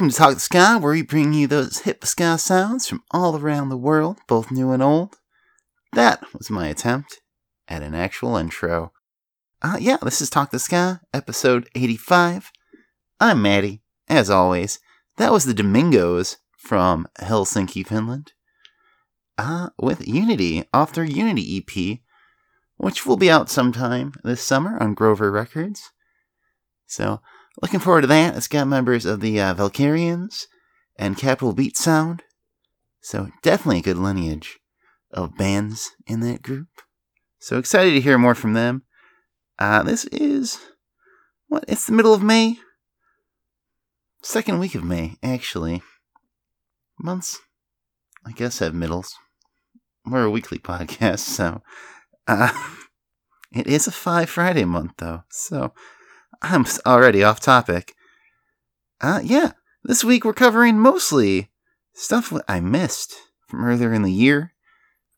Welcome to Talk the Sky, where we bring you those hip sky sounds from all around the world, both new and old. That was my attempt at an actual intro. Uh, yeah, this is Talk the Sky, episode 85. I'm Maddie, as always. That was the Domingos from Helsinki, Finland. Uh, with Unity, off their Unity EP, which will be out sometime this summer on Grover Records. So, looking forward to that. It's got members of the uh, Valkyrians and Capital Beat Sound. So, definitely a good lineage of bands in that group. So, excited to hear more from them. Uh, this is, what, it's the middle of May? Second week of May, actually. Months, I guess, have middles. We're a weekly podcast, so. Uh, It is a Five Friday month, though, so I'm already off topic. Uh, yeah, this week we're covering mostly stuff I missed from earlier in the year,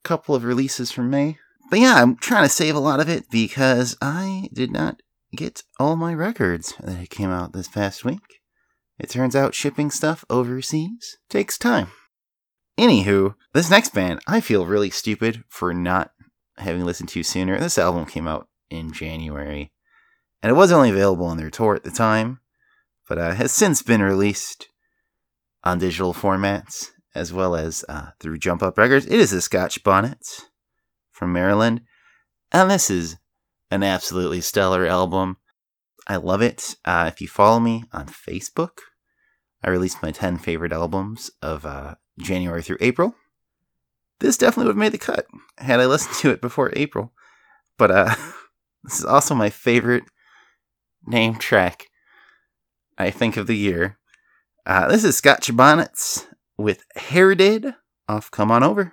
a couple of releases from May. But yeah, I'm trying to save a lot of it because I did not get all my records that came out this past week. It turns out shipping stuff overseas takes time. Anywho, this next band, I feel really stupid for not having listened to sooner. This album came out in January, and it was only available on their tour at the time, but uh, has since been released on digital formats as well as uh, through Jump Up Records. It is the Scotch Bonnet from Maryland, and this is an absolutely stellar album. I love it. Uh, if you follow me on Facebook, I released my 10 favorite albums of uh, January through April. This definitely would have made the cut had I listened to it before April. But uh, this is also my favorite name track, I think, of the year. Uh, this is Scotch Bonnets with Herited off Come On Over.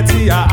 Society are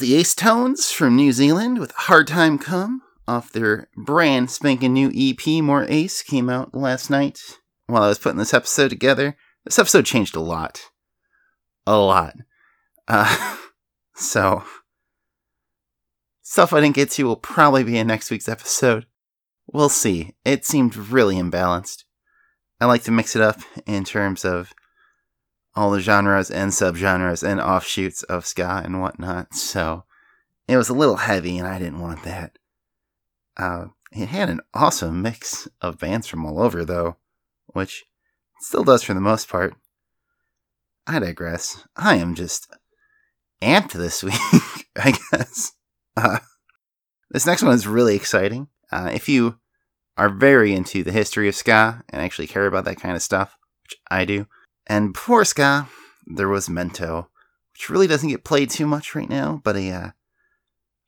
the Ace Tones from New Zealand with Hard Time Come off their brand spanking new EP, More Ace, came out last night while I was putting this episode together. This episode changed a lot. A lot. Uh, so, stuff I didn't get to will probably be in next week's episode. We'll see. It seemed really imbalanced. I like to mix it up in terms of all the genres and subgenres and offshoots of ska and whatnot. So it was a little heavy, and I didn't want that. Uh, it had an awesome mix of bands from all over, though, which still does for the most part. I digress. I am just amped this week, I guess. Uh, this next one is really exciting. Uh, if you are very into the history of ska and actually care about that kind of stuff, which I do, And before ska, there was Mento, which really doesn't get played too much right now, but a uh,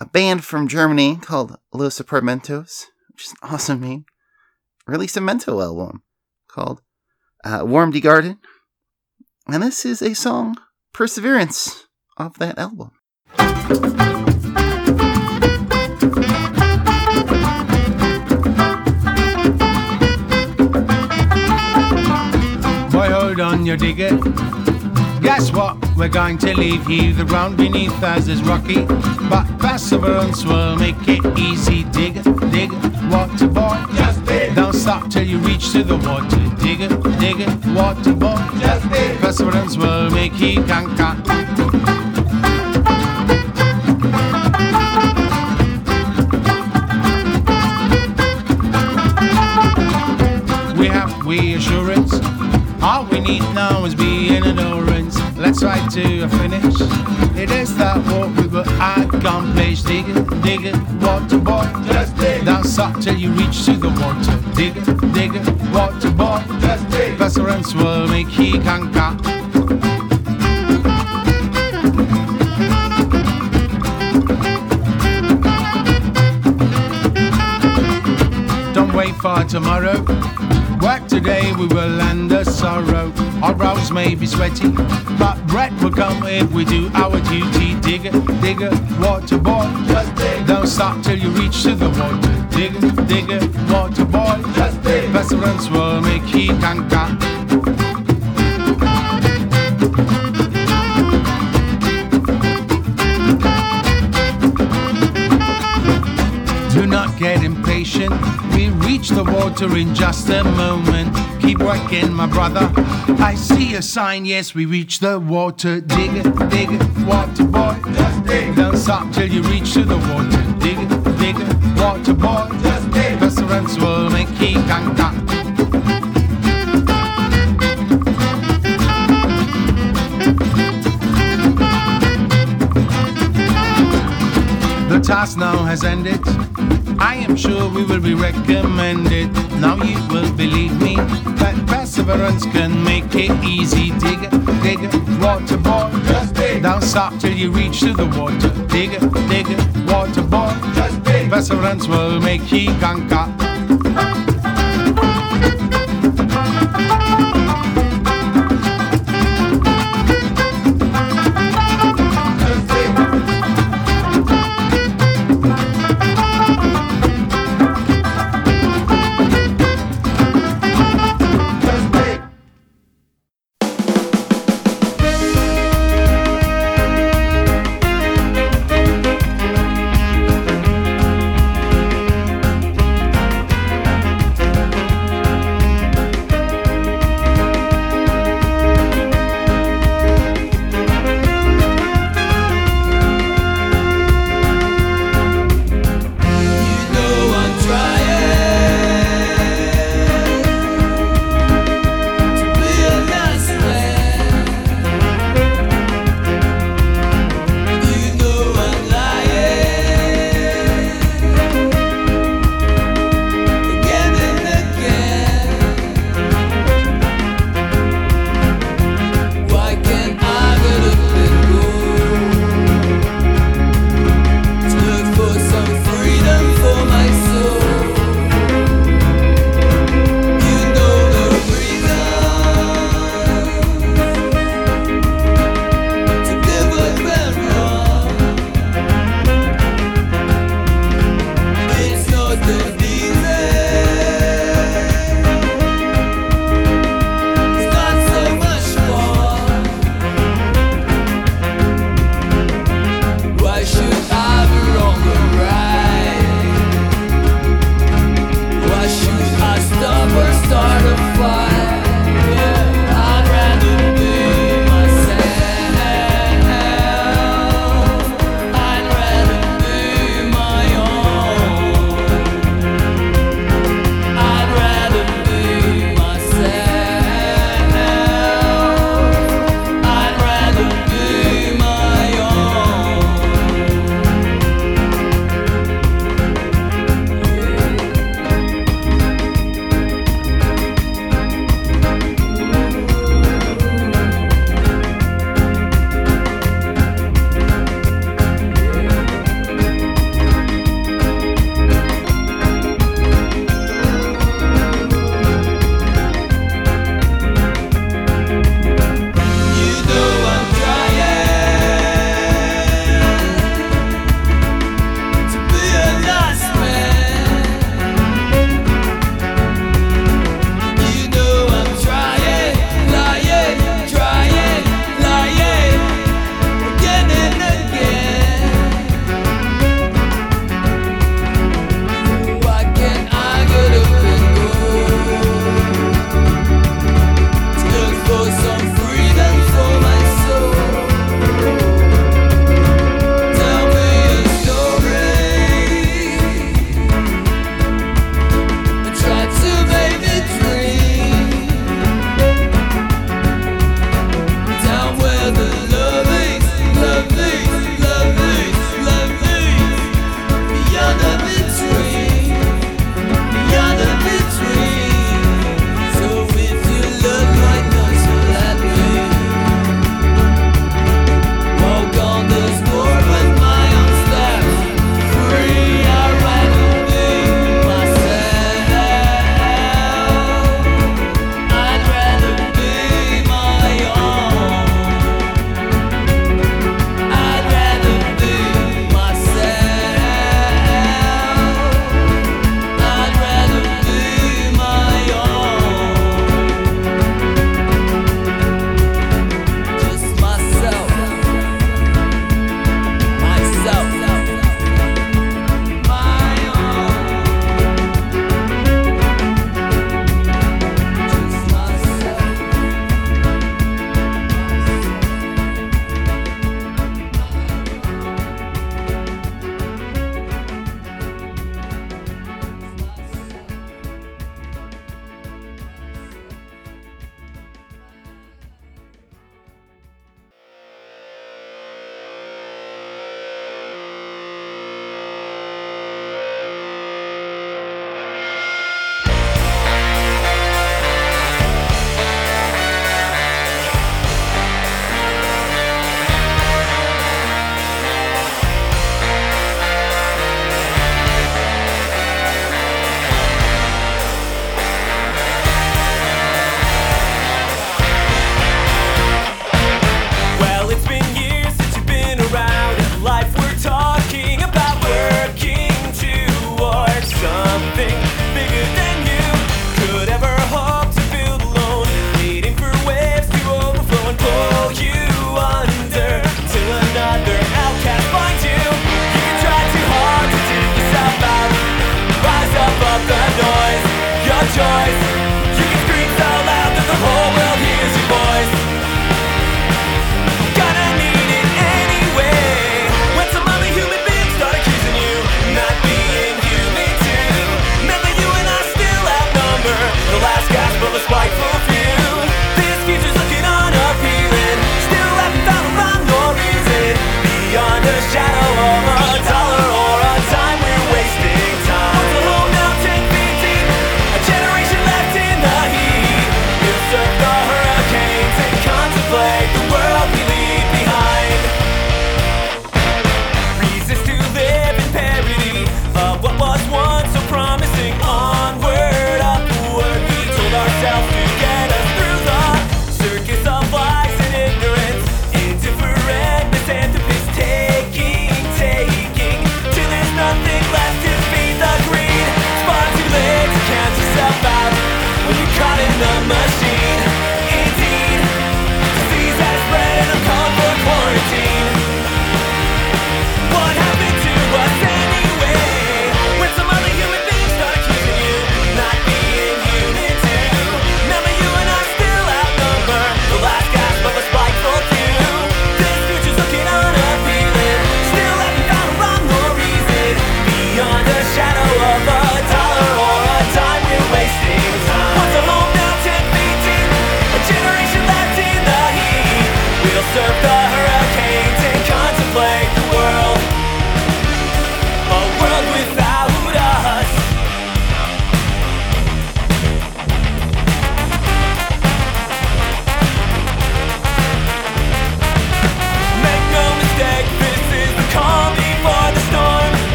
a band from Germany called Los Apartamentos, which is an awesome name, released a Mento album called uh, Warm Die Garden. And this is a song, Perseverance, off that album. On your digger. Guess what? We're going to leave you. The ground beneath us is rocky, but perseverance will make it easy. Dig, dig, water boy. Just dig. Don't stop till you reach to the water. Dig, dig, water boy. Just dig. Perseverance will make you conquer. All we need now is being endurance. Let's ride to a finish. It is that what we will accomplish. Dig it, dig it, water boy. Just dig. Don't stop till you reach to the water. Dig it, dig it, water boy. Just dig. Perseverance will make you conquer. Don't wait for tomorrow. Work today, we will end the sorrow. Our brows may be sweaty, but bread will come if we do our duty. Digger, digger, water boy. Just dig. Don't stop till you reach to the water. Digger, digger, water boy. Just dig. Perseverance will make you conquer. Do not get impatient. Reach the water in just a moment. Keep working, my brother. I see a sign. Yes, we reach the water. Dig it, dig it, water boy. Just dig. Don't stop till you reach to the water. Dig it, dig it, water boy. Just dig. Perseverance will make you conquer. The task now has ended. I am sure we will be recommended. Now you will believe me that perseverance can make it easy. Dig it, dig water boy. Just dig. Don't stop till you reach to the water. Dig it, dig water boy. Just dig. Perseverance will make you conquer.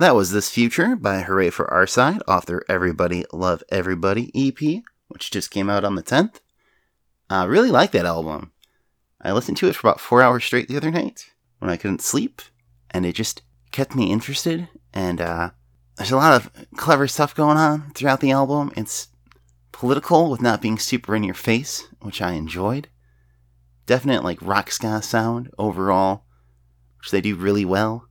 That was This Future by Hooray for Our Side off their Everybody Love Everybody EP, which just came out on the 10th. I really like that album. I listened to it for about four hours straight the other night when I couldn't sleep, and it just kept me interested. And uh, there's a lot of clever stuff going on throughout the album. It's political with not being super in your face, which I enjoyed. Definite like rock ska sound overall, which they do really well.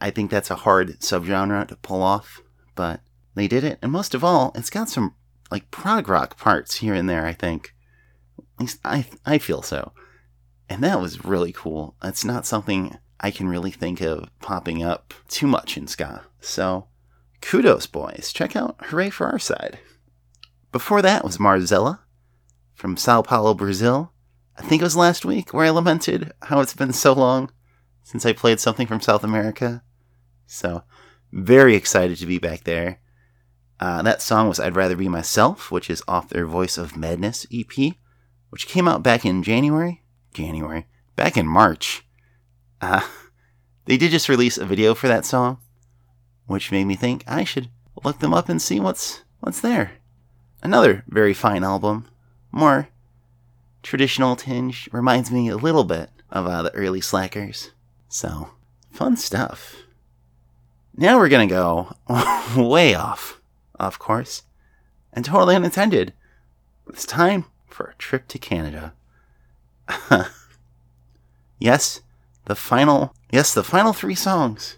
I think that's a hard subgenre to pull off, but they did it. And most of all, it's got some like prog rock parts here and there, I think. At least I I feel so. And that was really cool. It's not something I can really think of popping up too much in ska. So, kudos boys. Check out Hooray for Our Side. Before that was Marzella from Sao Paulo, Brazil. I think it was last week where I lamented how it's been so long since I played something from South America. So, very excited to be back there. Uh, that song was I'd Rather Be Myself, which is off their Voice of Madness EP, which came out back in January. January. Back in March. Uh, they did just release a video for that song, which made me think I should look them up and see what's what's there. Another very fine album. More traditional tinge. Reminds me a little bit of uh, the early Slackers. So, fun stuff. Now we're gonna go way off, of course, and totally unintended. It's time for a trip to Canada. yes, the final, yes, the final three songs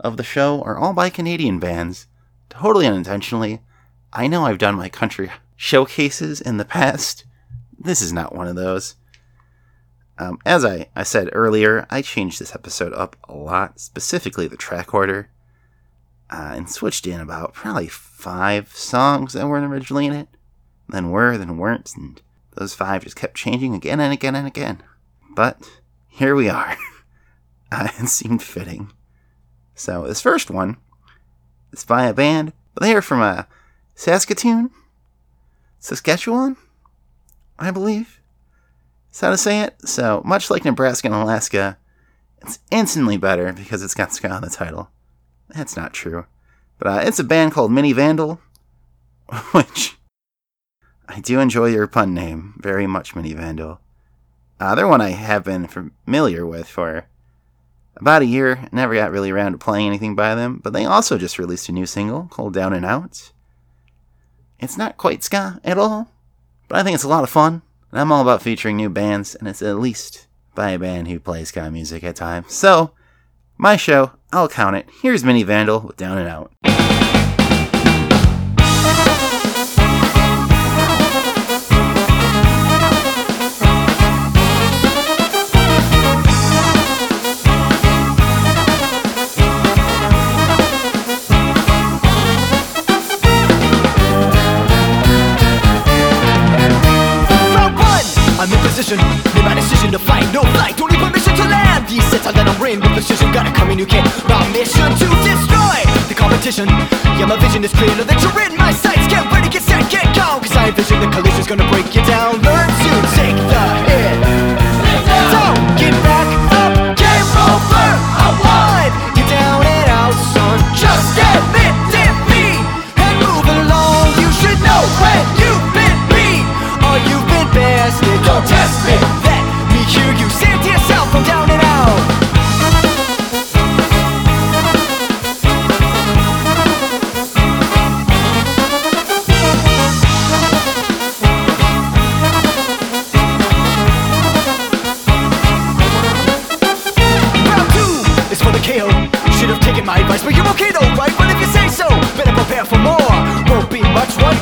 of the show are all by Canadian bands. Totally unintentionally. I know I've done my country showcases in the past. This is not one of those. Um, as I, I said earlier, I changed this episode up a lot, specifically the track order, uh, and switched in about probably five songs that weren't originally in it, then were, then weren't, and those five just kept changing again and again and again. But here we are. uh, it seemed fitting. So this first one is by a band, but they are from uh, Saskatoon, Saskatchewan, I believe. Is how to say it? So, much like Nebraska and Alaska, it's instantly better because it's got ska on the title. That's not true. But uh, it's a band called Mini Vandal, which I do enjoy your pun name very much, Mini Vandal. Uh, they're one I have been familiar with for about a year. Never got really around to playing anything by them, but they also just released a new single called Down and Out. It's not quite ska at all, but I think it's a lot of fun. And I'm all about featuring new bands, and it's at least by a band who plays ska music at times. So, my show, I'll count it. Here's Mini Vandal with Down and Out. Position. Made my decision to fight, no flight, don't need permission to land. These sets are that I'm in with precision. Gotta communicate my mission to destroy the competition. Yeah, my vision is clearer than you're in my sights. Get ready, get set, get go. Cause I envision the collision's gonna break you down.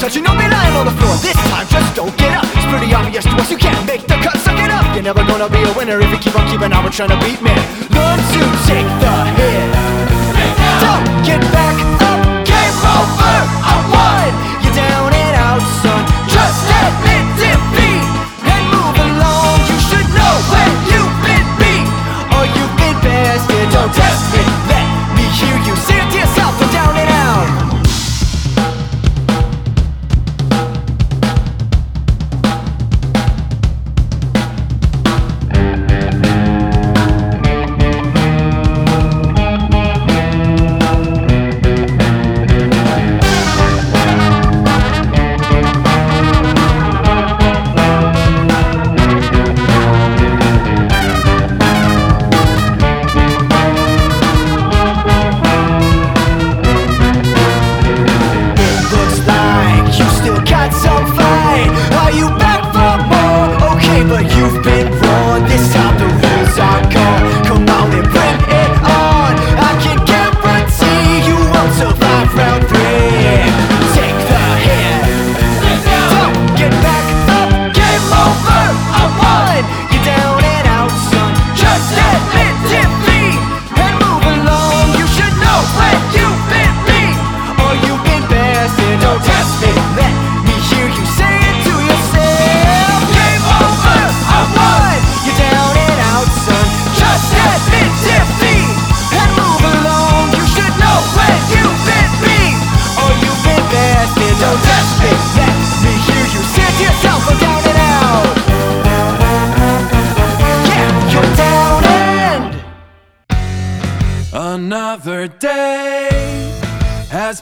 touching on me lying on the floor? This time just don't get up. It's pretty obvious to us you can't make the cut. Suck it up. You're never gonna be a winner if you keep on keeping on with trying to beat me. Learn to take the hit. Don't get back.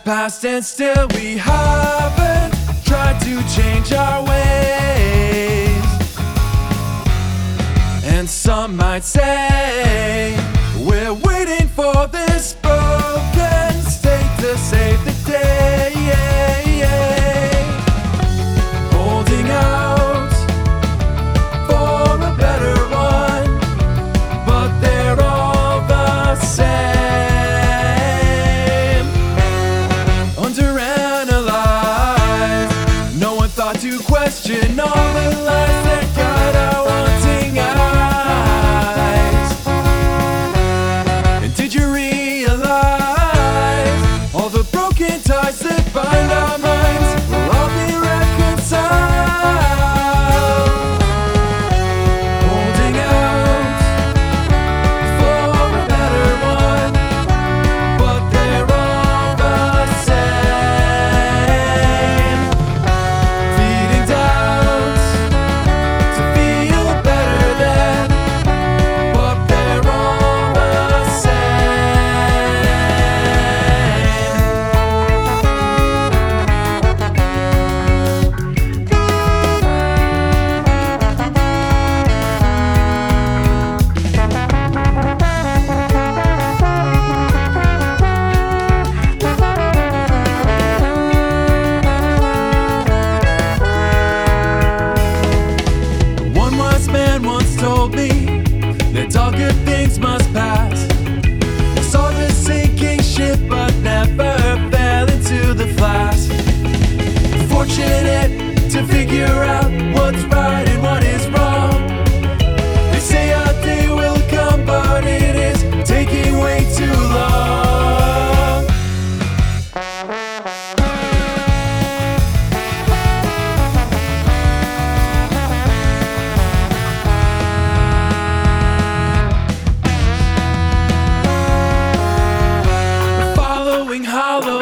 past and still we haven't tried to change our ways. And some might say we're waiting for this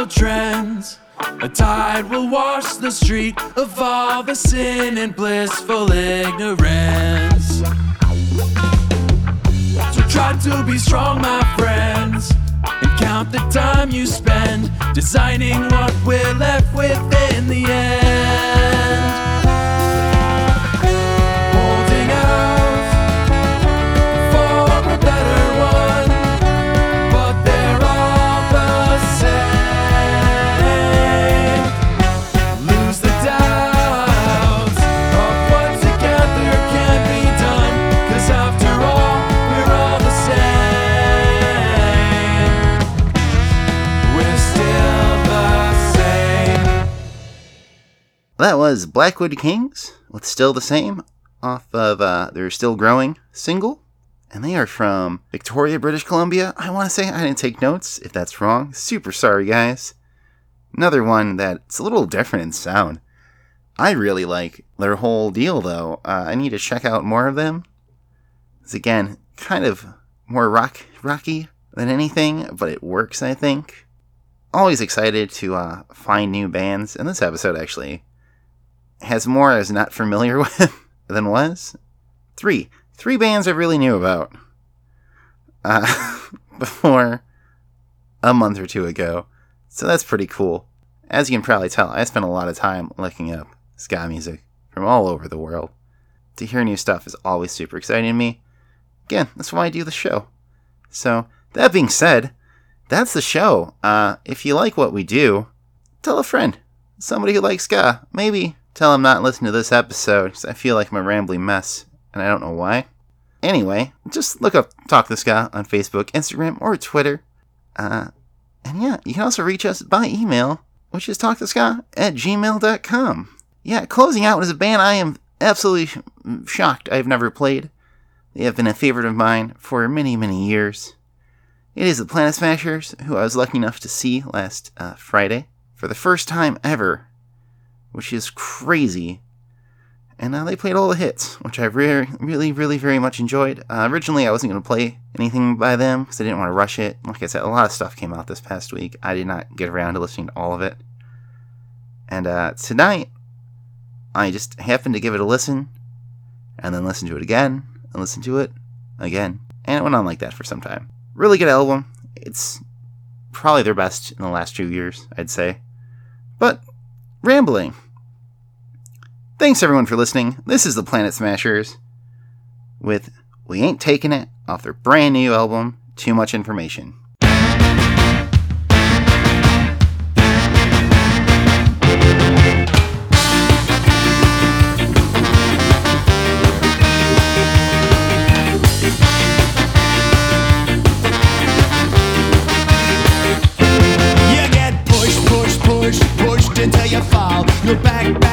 trends. A tide will wash the street of all the sin and blissful ignorance. So try to be strong, my friend and count the time you spend designing what we're left with in the end. That was Blackwood Kings with Still the Same off of uh, their Still Growing single. And they are from Victoria, British Columbia. I want to say I didn't take notes. If that's wrong, super sorry, guys. Another one that's a little different in sound. I really like their whole deal, though. Uh, I need to check out more of them. It's again kind of more rock rocky than anything, but it works. I think. Always excited to uh, find new bands, and this episode actually has more I was not familiar with than was. Three, three bands I really knew about uh, before a month or two ago, so that's pretty cool. As you can probably tell, I spent a lot of time looking up ska music from all over the world. To hear new stuff is always super exciting to me. Again, that's why I do the show. So, that being said, that's the show. Uh, if you like what we do, tell a friend, somebody who likes ska. Maybe tell him not to listen to this episode because I feel like I'm a rambling mess and I don't know why. Anyway, just look up Talk the Ska on Facebook, Instagram, or Twitter. Uh, and yeah, you can also reach us by email, which is talktheska at gmail.com. Yeah, closing out is a band I am absolutely shocked I've never played. They have been a favorite of mine for many, many years. It is the Planet Smashers, who I was lucky enough to see last uh, Friday for the first time ever, which is crazy. And uh, they played all the hits, which I re- really, really, very much enjoyed. Uh, originally, I wasn't going to play anything by them because I didn't want to rush it. Like I said, a lot of stuff came out this past week. I did not get around to listening to all of it. And uh, tonight, I just happened to give it a listen, and then listen to it again, and listen to it again. And it went on like that for some time. Really good album. It's probably their best in the last two years, I'd say. But, rambling. Thanks everyone for listening. This is the Planet Smashers with We Ain't Taking It off their brand new album, Too Much Information. Your back,